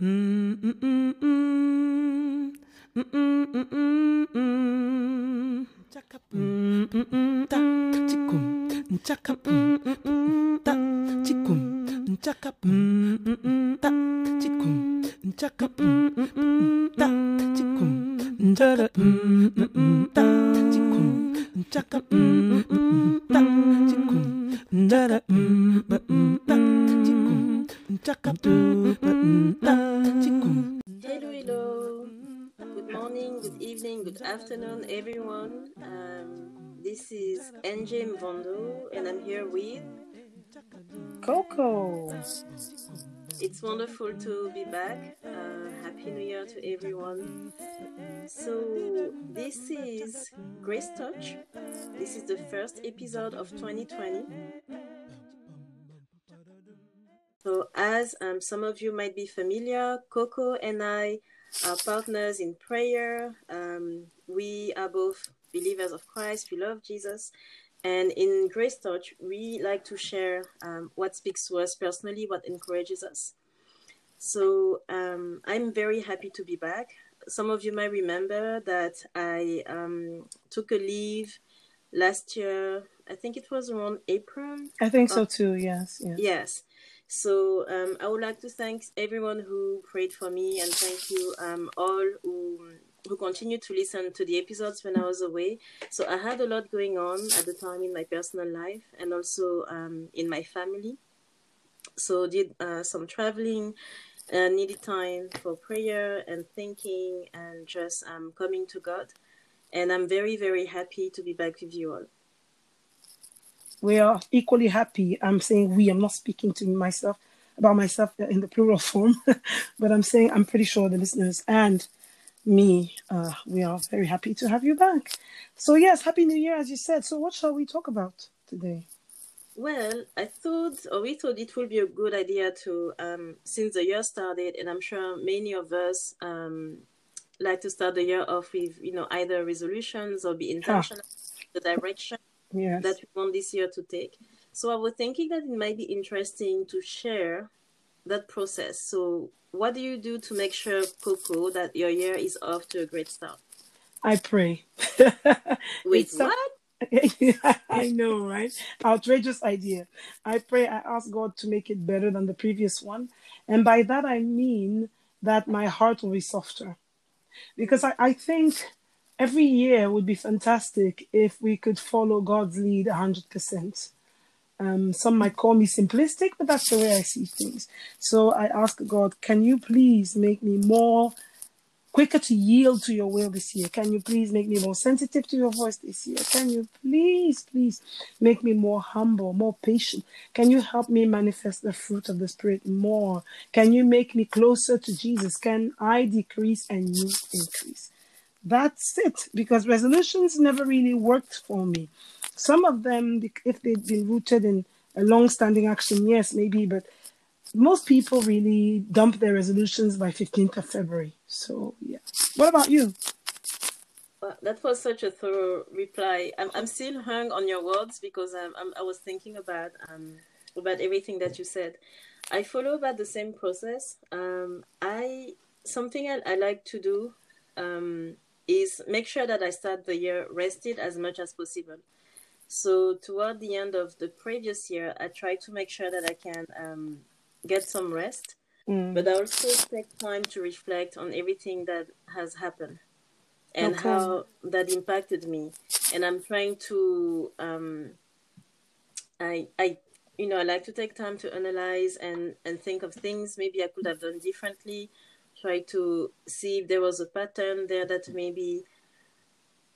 Hello, afternoon, everyone. Um, this is NJ Mvondo, and I'm here with. Coco. It's wonderful to be back. Uh, Happy New Year to everyone. So, this is Grace Touch. This is the first episode of 2020. So, as um, some of you might be familiar, Coco and I are partners in prayer. Um, we are both believers of Christ. We love Jesus. And in Grace Touch, we like to share um, what speaks to us personally, what encourages us. So um, I'm very happy to be back. Some of you might remember that I um, took a leave last year. I think it was around April. I think so too. Yes. Yes. Yes. So um, I would like to thank everyone who prayed for me and thank you um, all who who continued to listen to the episodes when I was away. So I had a lot going on at the time in my personal life and also um, in my family. So did uh, some traveling, uh, needed time for prayer and thinking and just um, coming to God. And I'm very very happy to be back with you all. We are equally happy. I'm saying we. I'm not speaking to myself about myself in the plural form, but I'm saying I'm pretty sure the listeners and me, uh, we are very happy to have you back. So yes, happy New Year, as you said. So what shall we talk about today? Well, I thought, or we thought it would be a good idea to, um, since the year started, and I'm sure many of us um, like to start the year off with, you know, either resolutions or be intentional the direction Yes. that we want this year to take. So I was thinking that it might be interesting to share that process. So, what do you do to make sure, Coco, that your year is off to a great start? I pray. Wait, some- what? I know, right? Outrageous idea. I pray, I ask God to make it better than the previous one. And by that, I mean that my heart will be softer. Because I, I think every year would be fantastic if we could follow God's lead 100%. Um, some might call me simplistic, but that's the way I see things. So I ask God, can you please make me more quicker to yield to your will this year? Can you please make me more sensitive to your voice this year? Can you please, please make me more humble, more patient? Can you help me manifest the fruit of the Spirit more? Can you make me closer to Jesus? Can I decrease and you increase? That's it, because resolutions never really worked for me. Some of them, if they'd been rooted in a long standing action, yes, maybe, but most people really dump their resolutions by 15th of February. So, yeah. What about you? Well, that was such a thorough reply. I'm, I'm still hung on your words because um, I'm, I was thinking about um, about everything that you said. I follow about the same process. Um, I something I, I like to do um, is make sure that I start the year rested as much as possible. So toward the end of the previous year, I try to make sure that I can um, get some rest, Mm. but I also take time to reflect on everything that has happened and Okay. how that impacted me. And I'm trying to, um, I, I, you know, I like to take time to analyze and and think of things maybe I could have done differently. Try to see if there was a pattern there that maybe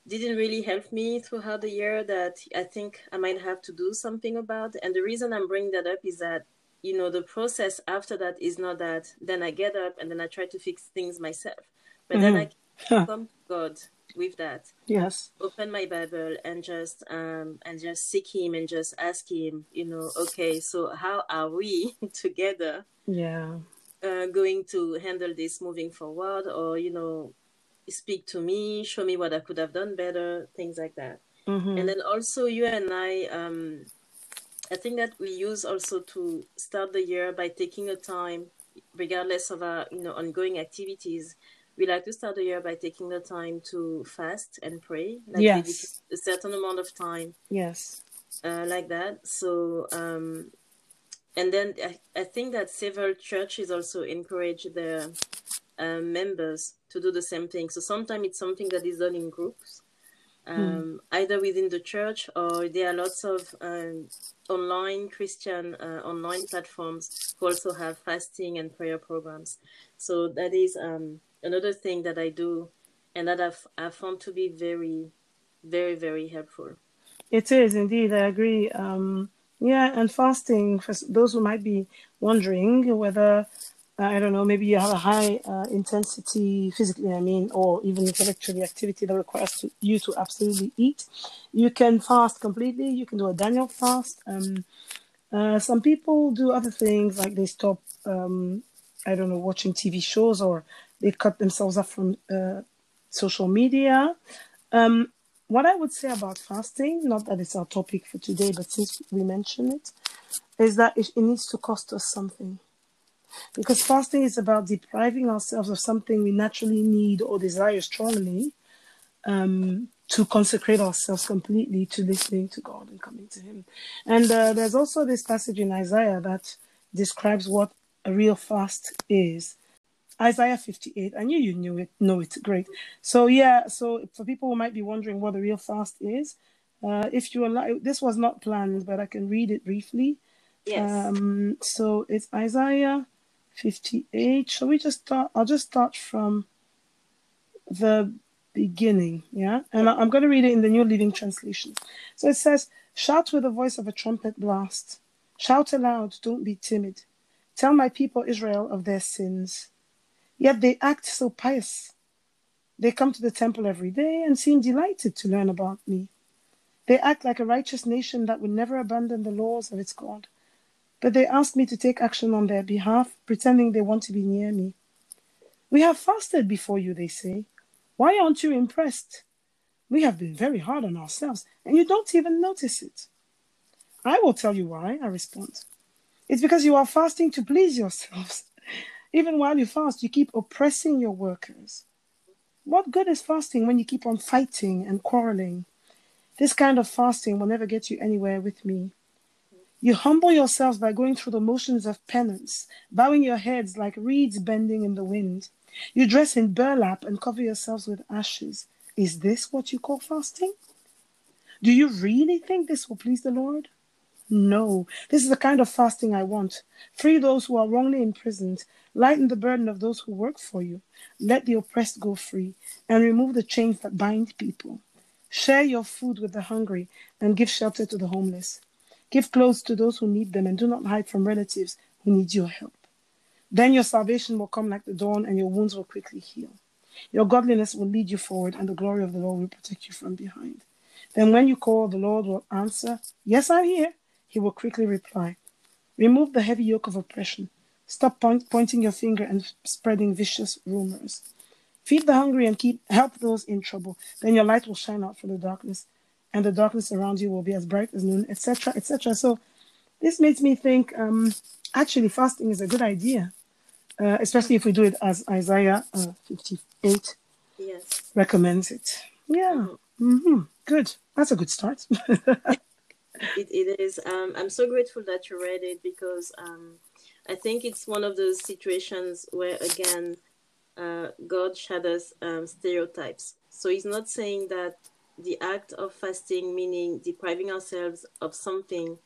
didn't really help me throughout the year that I think I might have to do something about. And the reason I'm bringing that up is that, you know, the process after that is not that then I get up and then I try to fix things myself. But then I can come to God with that, Yes. open my Bible and just um and just seek him and just ask him, you know, okay, so how are we together Yeah. uh, going to handle this moving forward or you know speak to me show me what i could have done better things like that hmm and then also you and i um, i think that we use also to start the year by taking a time regardless of our you know ongoing activities, we like to start the year by taking the time to fast and pray. Like Yes. a certain amount of time Yes. uh, like that. So, um, and then I, I think that several churches also encourage their uh, members to do the same thing. So sometimes it's something that is done in groups, um, either within the church or there are lots of um, online Christian uh, online platforms who also have fasting and prayer programs. So that is um, another thing that I do and that I've, I found to be very, very, very helpful. It is indeed. I agree. Um, yeah, and fasting for those who might be wondering whether I don't know, maybe you have a high uh, intensity physically, I mean, or even intellectually activity that requires to, you to absolutely eat. You can fast completely. You can do a Daniel fast. Um, uh, some people do other things like they stop, um, I don't know, watching TV shows or they cut themselves off from uh, social media. Um, what I would say about fasting, not that it's our topic for today, but since we mention it, is that it, it needs to cost us something. Because fasting is about depriving ourselves of something we naturally need or desire strongly um, to consecrate ourselves completely to listening to God and coming to Him. And uh, there's also this passage in Isaiah that describes what a real fast is. Isaiah 58. I knew you knew it. Know it. Great. So yeah. So for people who might be wondering what a real fast is, uh, if you allow, this was not planned, but I can read it briefly. Yes. Um, so it's Isaiah 58. Shall we just start? I'll just start from the beginning. Yeah. And I'm going to read it in the New Living Translation. So it says, Shout with the voice of a trumpet blast. Shout aloud, don't be timid. Tell my people Israel of their sins. Yet they act so pious. They come to the temple every day and seem delighted to learn about me. They act like a righteous nation that would never abandon the laws of its God. But they ask me to take action on their behalf, pretending they want to be near me. We have fasted before you, they say. Why aren't you impressed? We have been very hard on ourselves, and you don't even notice it. I will tell you why, I respond. It's because you are fasting to please yourselves. Even while you fast, you keep oppressing your workers. What good is fasting when you keep on fighting and quarreling? This kind of fasting will never get you anywhere with me. You humble yourselves by going through the motions of penance, bowing your heads like reeds bending in the wind. You dress in burlap and cover yourselves with ashes. Is this what you call fasting? Do you really think this will please the Lord? No, this is the kind of fasting I want. Free those who are wrongly imprisoned, lighten the burden of those who work for you, let the oppressed go free, and remove the chains that bind people. Share your food with the hungry and give shelter to the homeless. Give clothes to those who need them and do not hide from relatives who need your help. Then your salvation will come like the dawn and your wounds will quickly heal. Your godliness will lead you forward and the glory of the Lord will protect you from behind. Then when you call, the Lord will answer, Yes, I'm here. He will quickly reply, Remove the heavy yoke of oppression. Stop point, pointing your finger and spreading vicious rumors. Feed the hungry and keep help those in trouble. Then your light will shine out from the darkness, and the darkness around you will be as bright as noon, etc., etc. So this makes me think. Um, actually, fasting is a good idea, uh, especially if we do it as Isaiah uh, 58 Yes. recommends it. Yeah. hmm Good. That's a good start. It, it is. Um, I'm so grateful that you read it because um, I think it's one of those situations where, again, uh, God shatters um, stereotypes. So he's not saying that the act of fasting, meaning depriving ourselves of something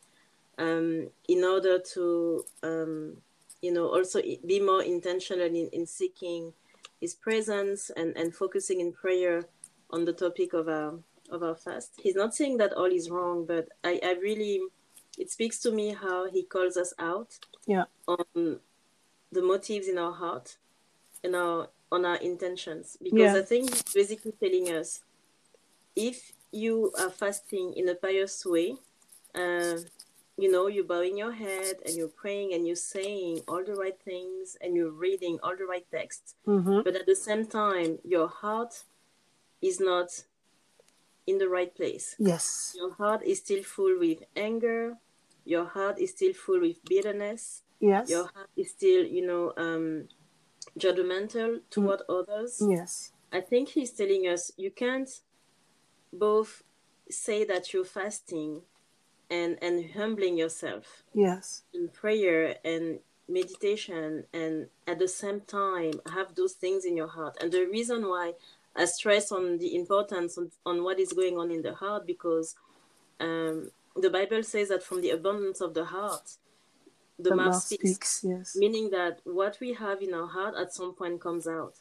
um, in order to, um, you know, also be more intentional in, in seeking his presence and, and focusing in prayer on the topic of our of our fast. He's not saying that all is wrong, but I, I really it speaks to me how he calls us out yeah. on the motives in our heart and our on our intentions. Because Yeah. I think he's basically telling us if you are fasting in a pious way, uh, you know, you're bowing your head and you're praying and you're saying all the right things and you're reading all the right texts, hmm but at the same time, your heart is not in the right place. Yes. Your heart is still full with anger. Your heart is still full with bitterness. Yes. your heart is still, you know, um, judgmental toward others, Yes. I think he's telling us you can't both say that you're fasting and and humbling yourself Yes. in prayer and meditation and at the same time have those things in your heart and the reason why i stress on the importance on, on what is going on in the heart because um, the bible says that from the abundance of the heart the, The mouth, mouth speaks, speaks. Yes. meaning that what we have in our heart at some point comes out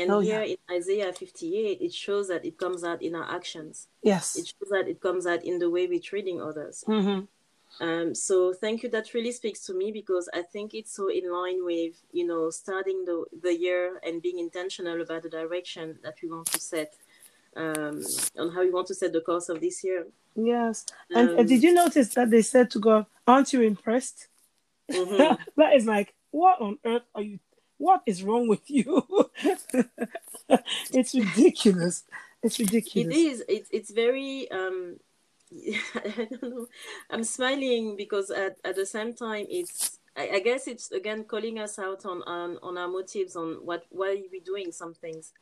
and Oh, here yeah. in isaiah 58 it shows that it comes out in our actions Yes. it shows that it comes out in the way we're treating others Mm-hmm. um, so thank you. That really speaks to me because I think it's so in line with you know starting the the year and being intentional about the direction that we want to set um, on how we want to set the course of this year. Yes. And uh, Um, did you notice that they said to God, "Aren't you impressed?" mhm. that is like, what on earth are you? What is wrong with you? it's ridiculous. It's ridiculous. is. It's it's very. Um, I don't know. I'm smiling because at, at the same time it's. I, I guess it's again calling us out on, on on our motives on what why we're doing some things.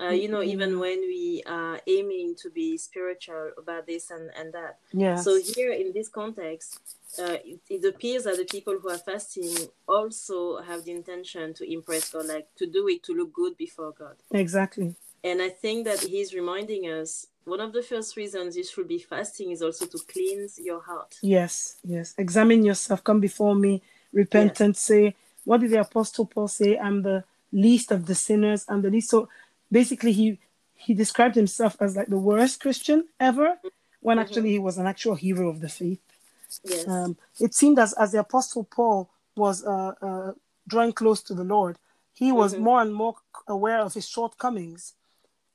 Uh, you know, even Mhm. when we are aiming to be spiritual about this and, and that. Yes. So here in this context, uh, it, it appears that the people who are fasting also have the intention to impress God, like to do it to look good before God. exactly. And I think that he's reminding us one of the first reasons you should be fasting is also to cleanse your heart. Yes. Yes. Examine yourself. Come before me. Repentant. Say, what did the apostle Paul say? I'm the least of the sinners. I'm the least. So basically, he he described himself as like the worst Christian ever, when Mhm. actually he was an actual hero of the faith. Yes. um, it seemed as, as the apostle paul was uh, uh, drawing close to the lord he was Mhm. more and more aware of his shortcomings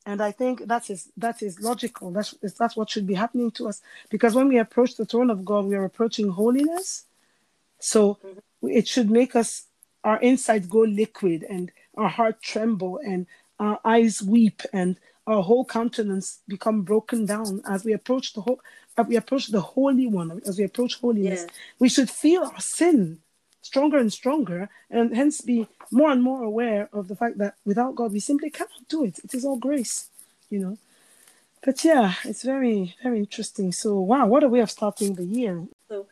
and i think that is that is logical that's that's what should be happening to us because when we approach the throne of god we are approaching holiness so Mhm. it should make us our insides go liquid and our heart tremble and our eyes weep and our whole countenance become broken down as we approach the whole as we approach the holy one as we approach holiness Yeah. we should feel our sin stronger and stronger and hence be more and more aware of the fact that without god we simply cannot do it it is all grace you know but yeah it's very very interesting so wow what a way of starting the year So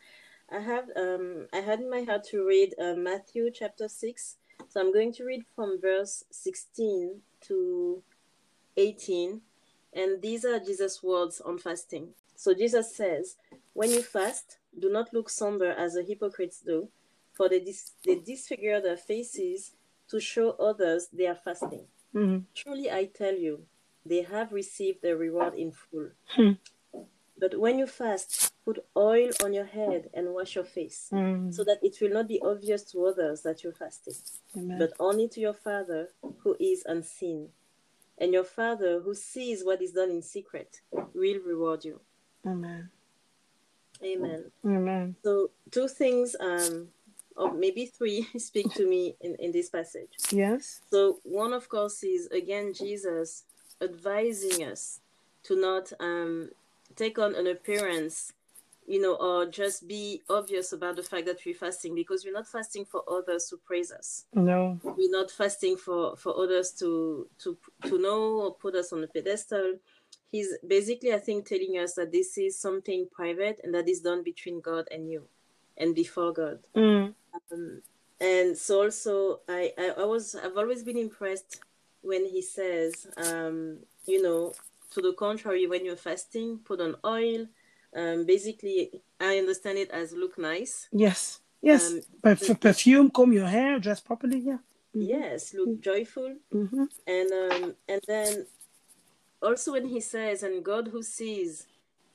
I have um I had in my heart to read uh, Matthew chapter 6. So I'm going to read from verse 16 to 18 and these are Jesus words on fasting. So Jesus says, "When you fast, do not look somber as the hypocrites do, for they dis- they disfigure their faces to show others they are fasting. Mhm. Truly I tell you, they have received their reward in full." Hmm. But when you fast, put oil on your head and wash your face, Mm, so that it will not be obvious to others that you're fasting, amen. but only to your Father who is unseen. And your Father who sees what is done in secret will reward you. amen Amen. amen So, two things, um, or maybe three, speak to me in, in this passage. yes So, one, of course, is again Jesus advising us to not um, take on an appearance, you know, or just be obvious about the fact that we're fasting because we're not fasting for others to praise us. no We're not fasting for, for others to, to, to know or put us on a pedestal. He's basically, I think, telling us that this is something private and that is done between God and you and before God. Mm, Um, and so also I, I I was I've always been impressed when he says um, you know to the contrary when you're fasting put on oil. Um, basically I understand it as look nice. Yes yes. Um, but the- perfume comb your hair dress properly yeah. Yes look joyful. Hmm and um, and then also when he says and God who sees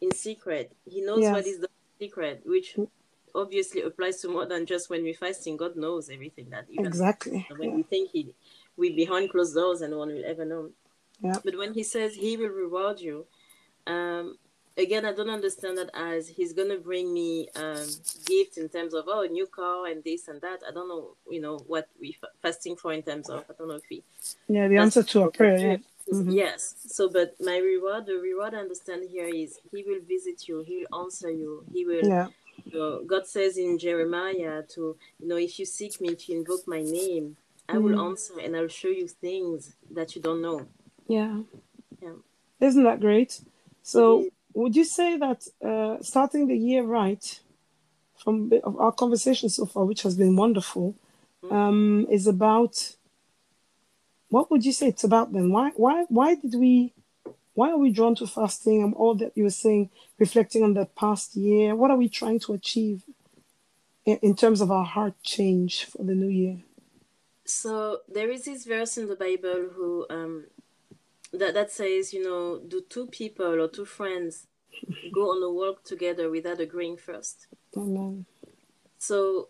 in secret he knows what Yes. is the secret which obviously applies to more than just when we're fasting. God knows everything that even exactly when yeah. we think he we behind closed doors and no one will ever know. Yeah. But when he says he will reward you, um, again I don't understand that as he's gonna bring me um, gifts in terms of oh a new car and this and that. I don't know, you know what we fa- fasting for in terms of. I don't know if he yeah the answer to a prayer yeah Mhm. Yes. So, but my reward, the reward I understand here is He will visit you. He will answer you. He will yeah So God says in Jeremiah to, you know, if you seek me, if you invoke my name, I will Mm. answer and I'll show you things that you don't know. Yeah. Yeah. Isn't that great? So, would you say that uh, starting the year right, from our conversation so far, which has been wonderful, Mm. um, is about what would you say it's about then? Why, why, why did we, why are we drawn to fasting and all that you were saying, reflecting on the past year? What are we trying to achieve in, in terms of our heart change for the new year? So there is this verse in the Bible who um that that says, you know, do two people or two friends go on a walk together without agreeing first? Amen. So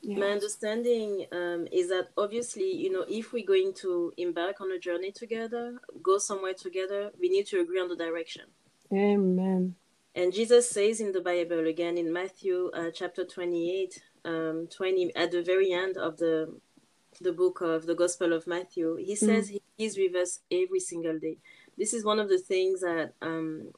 Yeah. my understanding um, is that obviously, you know, if we're going to embark on a journey together, go somewhere together, we need to agree on the direction. Amen. And Jesus says in the Bible again in Matthew uh, chapter 28, um, 20, at the very end of the the book of the Gospel of Matthew, he says he is with us every single day. This is one of the things that um,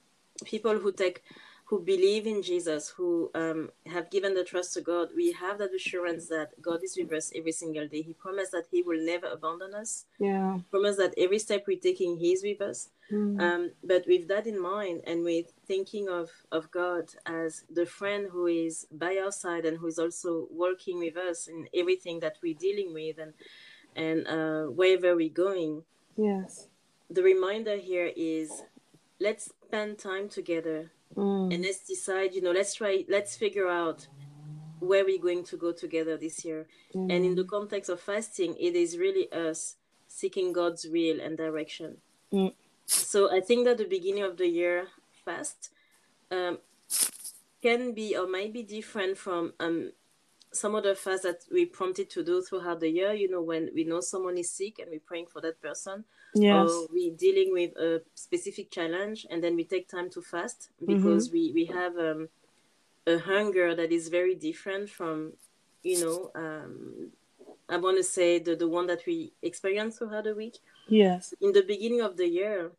people who take who believe in Jesus, who um, have given the trust to God, we have that assurance that God is with us every single day. He promised that He will never abandon us. Yeah. Promised that every step we're taking, He's with us. Mm. Um, but with that in mind, and with thinking of, of God as the friend who is by our side and who is also working with us in everything that we're dealing with and and uh, wherever we're going, yes. the reminder here is let's spend time together Mm. and let's decide. You know, let's try. Let's figure out where we're going to go together this year. And in the context of fasting, it is really us seeking God's will and direction. Mm. So I think that the beginning of the year fast um, can be or might be different from um, some other fasts that we prompted to do throughout the year. You know, when we know someone is sick and we're praying for that person, Yes. or we're dealing with a specific challenge and then we take time to fast because we, we have um, a hunger that is very different from, you know, um, I want to say the, the one that we experience throughout the week. Yes. In the beginning of the year,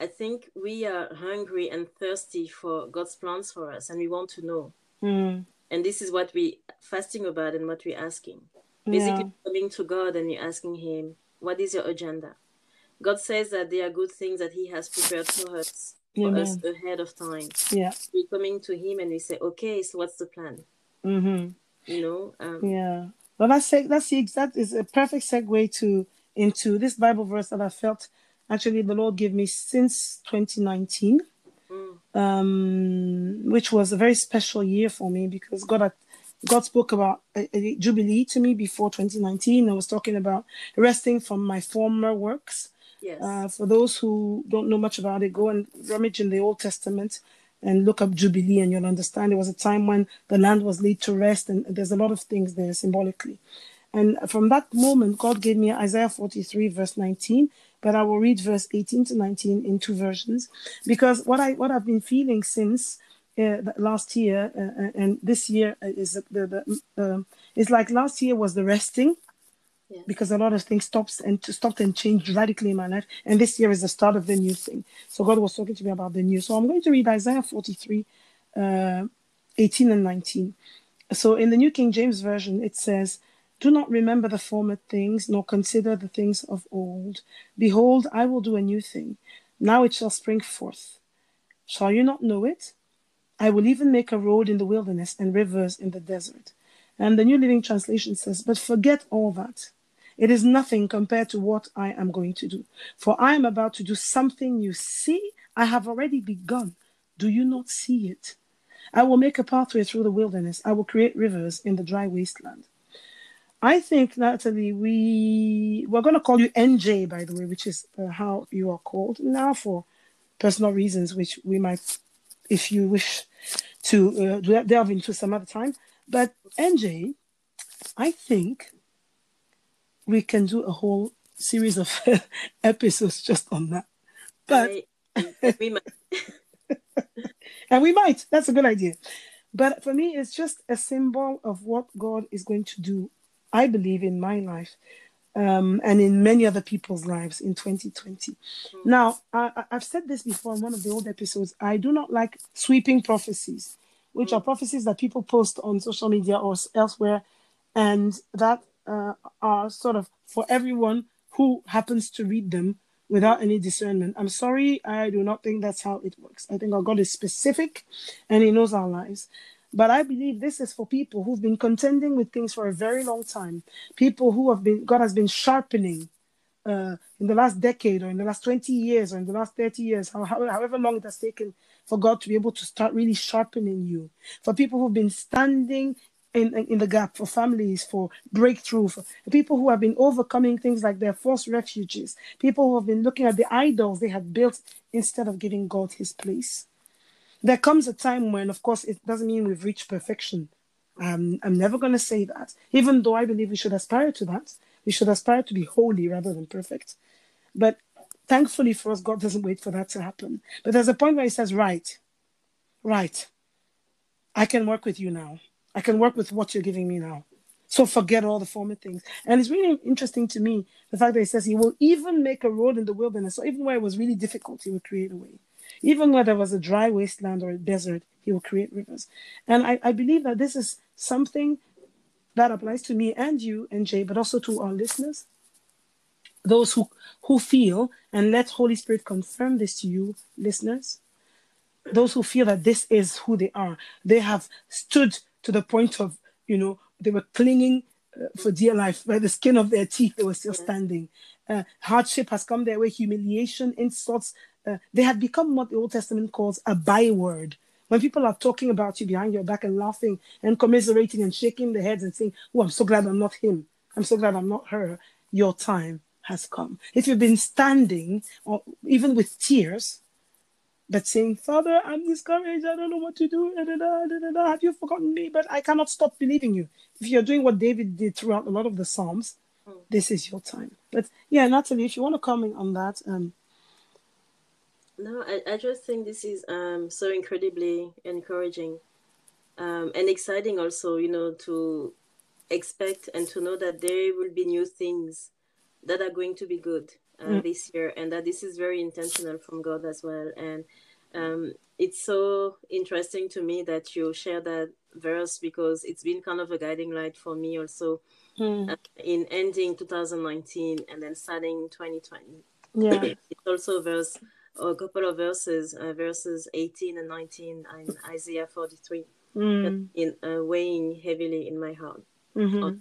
I think we are hungry and thirsty for God's plans for us and we want to know. Mm. And this is what we fasting about and what we're asking. Yeah. Basically coming to God and you're asking him, what is your agenda? God says that there are good things that He has prepared for us for Amen. us ahead of time. Yeah. We're coming to Him and we say, okay, so what's the plan? Mm-hmm. You know, um, Yeah. Well, that's that's the exact is a perfect segue to into this Bible verse that I felt actually the Lord gave me since 2019, mm, um, which was a very special year for me because God had God spoke about a, a jubilee to me before 2019. I was talking about resting from my former works. yes, Uh, for those who don't know much about it, go and rummage in the Old Testament and look up Jubilee, and you'll understand it was a time when the land was laid to rest, and there's a lot of things there symbolically. And from that moment, God gave me Isaiah 43, verse 19, but I will read verse 18 to 19 in two versions because what I what I've been feeling since uh, last year uh, uh, and this year is the, the it's like last year was the resting Because a lot of things stops and stopped and changed radically in my life. And this year is the start of the new thing. So God was talking to me about the new. So I'm going to read Isaiah 43, uh, 18 and 19. So in the New King James Version, it says, Do not remember the former things, nor consider the things of old. Behold, I will do a new thing. Now it shall spring forth. Shall you not know it? I will even make a road in the wilderness and rivers in the desert. And the New Living Translation says, But forget all that. It is nothing compared to what I am going to do. For I am about to do something you see, I have already begun. Do you not see it? I will make a pathway through the wilderness. I will create rivers in the dry wasteland. I think, Natalie, we we're going to call you NJ, by the way, which is uh, how you are called now for personal reasons, which we might, if you wish to uh, delve into some other time. But NJ, I think we can do a whole series of episodes just on that. But I, we might, and we might. That's a good idea. But for me, it's just a symbol of what God is going to do, I believe, in my life um, and in many other people's lives in 2020. Now, I, I've said this before in one of the old episodes. I do not like sweeping prophecies which are prophecies that people post on social media or elsewhere, and that uh, are sort of for everyone who happens to read them without any discernment. I'm sorry, I do not think that's how it works. I think our God is specific and He knows our lives. But I believe this is for people who've been contending with things for a very long time, people who have been, God has been sharpening uh, in the last decade or in the last 20 years or in the last 30 years, how, how- however long it has taken for God to be able to start really sharpening you. For people who've been standing in, in, the gap, for families, for breakthrough, for people who have been overcoming things like their forced refugees, people who have been looking at the idols they had built instead of giving God his place. There comes a time when, of course, it doesn't mean we've reached perfection. Um, I'm never going to say that, even though I believe we should aspire to that. We should aspire to be holy rather than perfect. But thankfully for us, God doesn't wait for that to happen. But there's a point where He says, Right, right, I can work with you now. I can work with what you're giving me now. So forget all the former things. And it's really interesting to me the fact that He says He will even make a road in the wilderness. So even where it was really difficult, He will create a way. Even where there was a dry wasteland or a desert, He will create rivers. And I, I believe that this is something that applies to me and you and Jay, but also to our listeners, those who who feel and let Holy Spirit confirm this to you, listeners. Those who feel that this is who they are, they have stood to the point of you know they were clinging uh, for dear life by the skin of their teeth. They were still standing. Uh, hardship has come their way, humiliation, insults. Uh, they had become what the Old Testament calls a byword. When people are talking about you behind your back and laughing and commiserating and shaking their heads and saying, Oh, I'm so glad I'm not him. I'm so glad I'm not her. Your time has come. If you've been standing, or even with tears, but saying, Father, I'm discouraged. I don't know what to do. Da, da, da. Have you forgotten me? But I cannot stop believing you. If you're doing what David did throughout a lot of the Psalms, this is your time. But yeah, Natalie, if you want to comment on that, um, No, I, I just think this is um, so incredibly encouraging um, and exciting also, you know, to expect and to know that there will be new things that are going to be good uh, Mm. this year and that this is very intentional from God as well. And um, it's so interesting to me that you share that verse because it's been kind of a guiding light for me also hmm, uh, in ending 2019 and then starting 2020 yeah, it's also a verse or a couple of verses uh, verses 18 and 19 in isaiah 43 mm, in uh, weighing heavily in my heart mhm.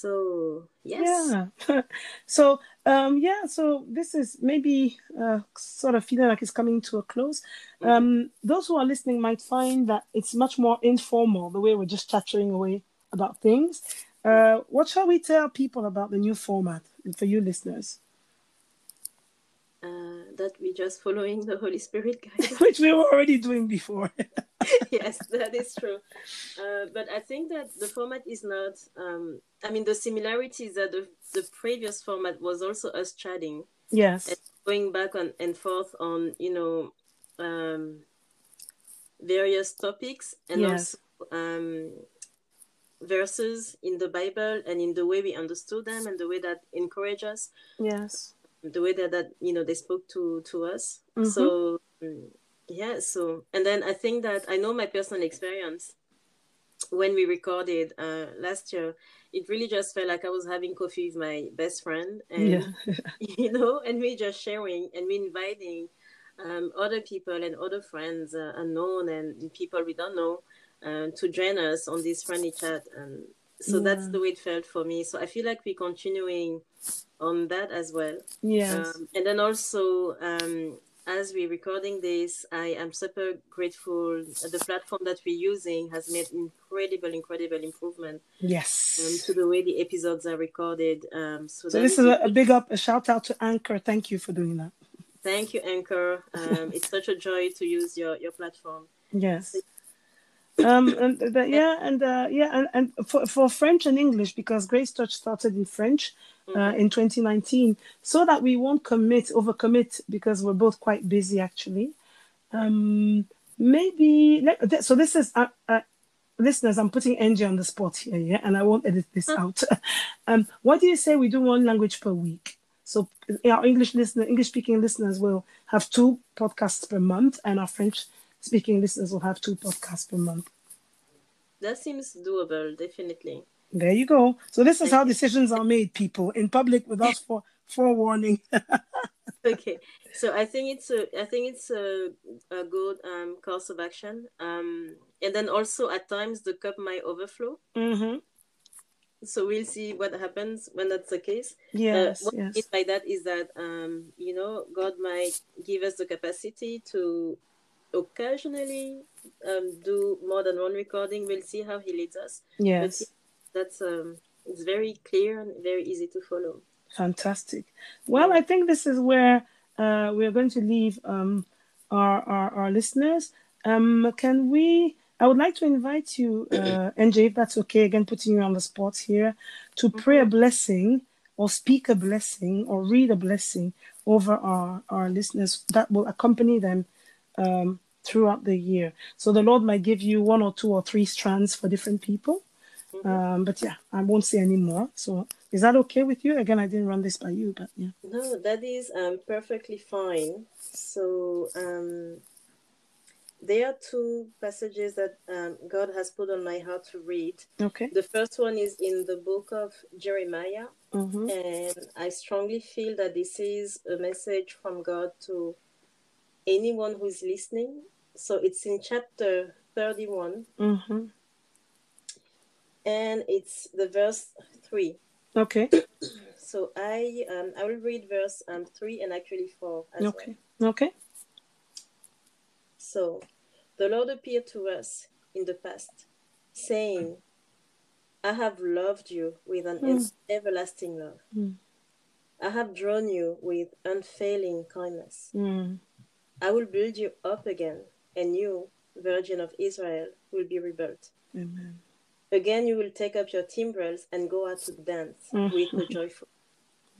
So yes Yeah. so um yeah, so this is maybe uh, sort of feeling like it's coming to a close. Um those who are listening might find that it's much more informal the way we're just chattering away about things. Uh what shall we tell people about the new format for you listeners? That we're just following the holy spirit guide Which we were already doing before. yes that is true uh, but i think that the format is not um, i mean the similarities that the, the previous format was also us chatting yes. going back on and forth on you know um, various topics and Yes. also um, verses in the Bible and in the way we understood them and the way that encourage us, Yes. The way that, that you know they spoke to to us. Mhm. So mm, yeah, so and then I think that I know my personal experience when we recorded uh, last year. It really just felt like I was having coffee with my best friend, and Yeah. you know, and we just sharing and we inviting um, other people and other friends, uh, unknown and people we don't know, uh, to join us on this friendly chat. And so that's the way it felt for me. So I feel like we're continuing on that as well. yeah Um, and then also, um, as we're recording this, I am super grateful. The platform that we're using has made incredible, incredible improvement um, yes. to the way the episodes are recorded. Um, so So this is a, a big up, a shout out to Anchor. Thank you for doing that. Thank you, Anchor. Um, it's such a joy to use your, your platform. Yes. Um and the, yeah and uh, yeah and, and for, for French and English because Grace Touch started in French uh, in 2019 so that we won't commit overcommit because we're both quite busy actually. Um, maybe let, so. This is uh, uh, listeners. I'm putting NJ on the spot here, yeah, and I won't edit this out. um, what do you say we do one language per week? So our English listener, English speaking listeners will have two podcasts per month, and our French speaking listeners will have two podcasts per month. That seems doable, definitely. There you go. So this is how decisions are made, people, in public without for forewarning. okay, so I think it's a I think it's a, a good um, course of action. Um, and then also at times the cup might overflow. Mm-hmm. So we'll see what happens when that's the case. Yes, uh, what yes. I mean by that is that um, you know God might give us the capacity to occasionally um, do more than one recording. We'll see how He leads us. Yes. That's um, it's very clear and very easy to follow. Fantastic. Well, I think this is where uh, we're going to leave um, our, our, our listeners. Um, can we? I would like to invite you, uh, NJ, if that's okay, again, putting you on the spot here, to pray a blessing or speak a blessing or read a blessing over our, our listeners that will accompany them um, throughout the year. So the Lord might give you one or two or three strands for different people. Um, but yeah, I won't say any more. So is that okay with you? Again, I didn't run this by you, but yeah. No, that is um, perfectly fine. So um, there are two passages that um, God has put on my heart to read. Okay. The first one is in the book of Jeremiah, Mm-hmm. and I strongly feel that this is a message from God to anyone who is listening. So it's in chapter 31, Mm-hmm. and it's the verse 3. Okay. So I um, I will read verse um, 3 and actually 4 as well. Okay. Okay. So the Lord appeared to us in the past, saying, I have loved you with an Mm. everlasting love. Mm. I have drawn you with unfailing kindness. Mm. I will build you up again, and you, Virgin of Israel, will be rebuilt. Amen. Again, you will take up your timbrels and go out to dance Mm. with a joyful.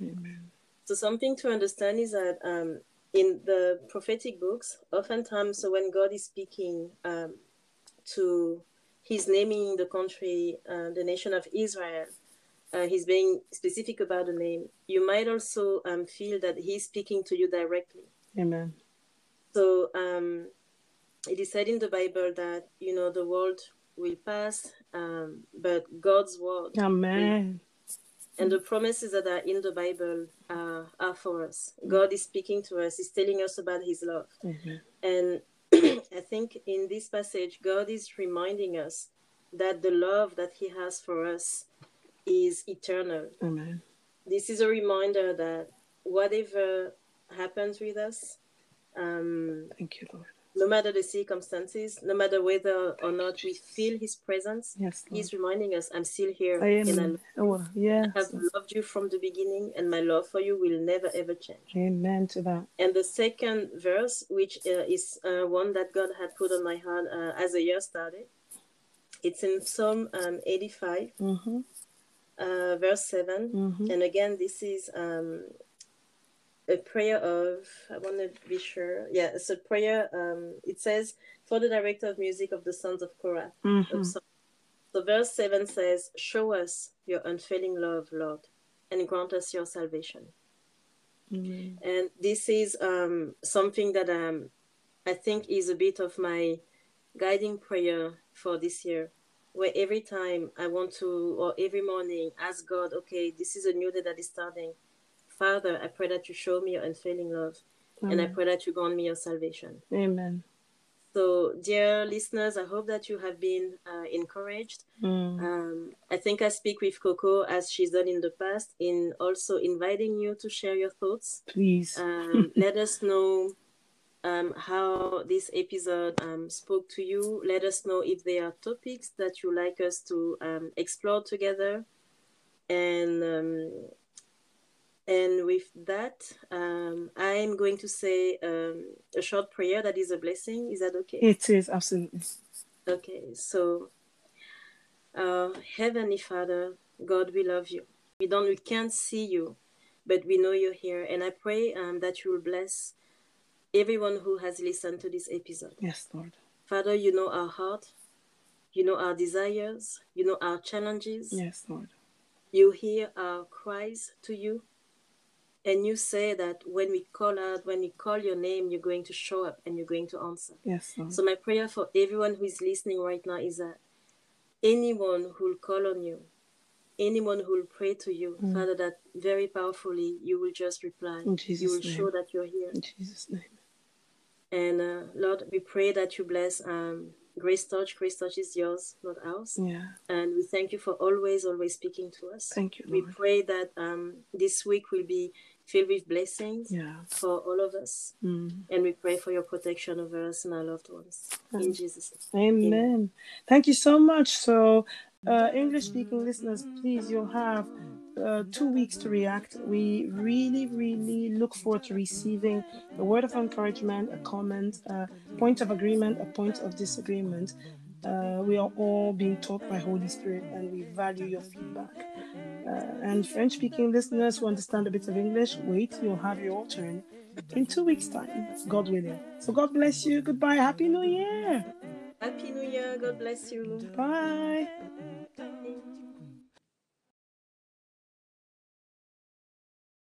Amen. So something to understand is that um, in the prophetic books, oftentimes, so when God is speaking um, to, He's naming the country, uh, the nation of Israel. Uh, he's being specific about the name. You might also um, feel that He's speaking to you directly. Amen. So um, it is said in the Bible that you know the world will pass, um, but God's word Amen. and the promises that are in the Bible uh, are for us. God is speaking to us. He's telling us about His love, Amen. and I think in this passage, God is reminding us that the love that He has for us is eternal. Amen. This is a reminder that whatever happens with us, um, Thank you, Lord. no matter the circumstances, no matter whether or not we feel His presence, Yes, Lord. He's reminding us, I'm still here and I. Oh, yes. have loved you from the beginning, and my love for you will never ever change. Amen to that. And the second verse, which uh, is uh, one that God had put on my heart uh, as the year started, it's in Psalm um, 85, Mm-hmm. uh, verse 7. Mm-hmm. And again, this is um, a prayer of, I want to be sure. Yeah, it's a prayer. Um, it says, For the director of music of the sons of Korah. Mm-hmm. So, verse 7 says, Show us your unfailing love, Lord, and grant us your salvation. Amen. And this is um, something that um, I think is a bit of my guiding prayer for this year, where every time I want to, or every morning, ask God, okay, this is a new day that is starting. Father, I pray that you show me your unfailing love, and I pray that you grant me your salvation. Amen. So, dear listeners, I hope that you have been uh, encouraged. Mm. Um, I think I speak with Coco as she's done in the past, in also inviting you to share your thoughts. Please. Um, let us know um, how this episode um, spoke to you. Let us know if there are topics that you like us to um, explore together. And um, and with that, um, I'm going to say um, a short prayer that is a blessing. Is that okay? It is absolutely. Okay, so uh, Heavenly Father, God, we love you. We don't, we can't see you, but we know you're here, and I pray um, that you will bless everyone who has listened to this episode. Yes, Lord. Father, you know our heart, you know our desires, you know our challenges. Yes, Lord. You hear our cries to you, And you say that when we call out, when we call your name, you're going to show up and you're going to answer. Yes, Lord. So my prayer for everyone who is listening right now is that anyone who will call on you, anyone who will pray to you, Mm. Father, that very powerfully you will just reply. In Jesus' you will name. show that you're here. In Jesus' name. And uh, Lord, we pray that you bless um, Grace Touch. Grace Touch is yours, not ours. Yeah. And we thank you for always, always speaking to us. Thank you, We pray that um, this week will be filled with blessings Yeah. for all of us. Mm. And we pray for your protection over us and our loved ones. In Amen. Jesus' name. Amen. Thank you so much. So, uh, English speaking listeners, please, you'll have uh, two weeks to react. We really, really look forward to receiving a word of encouragement, a comment, a point of agreement, a point of disagreement. Uh, we are all being taught by Holy Spirit and we value your feedback. Uh, and French speaking listeners who understand a bit of English, wait, you'll have your turn in two weeks' time, God willing. So, God bless you. Goodbye. Happy New Year. Happy New Year. God bless you. Bye.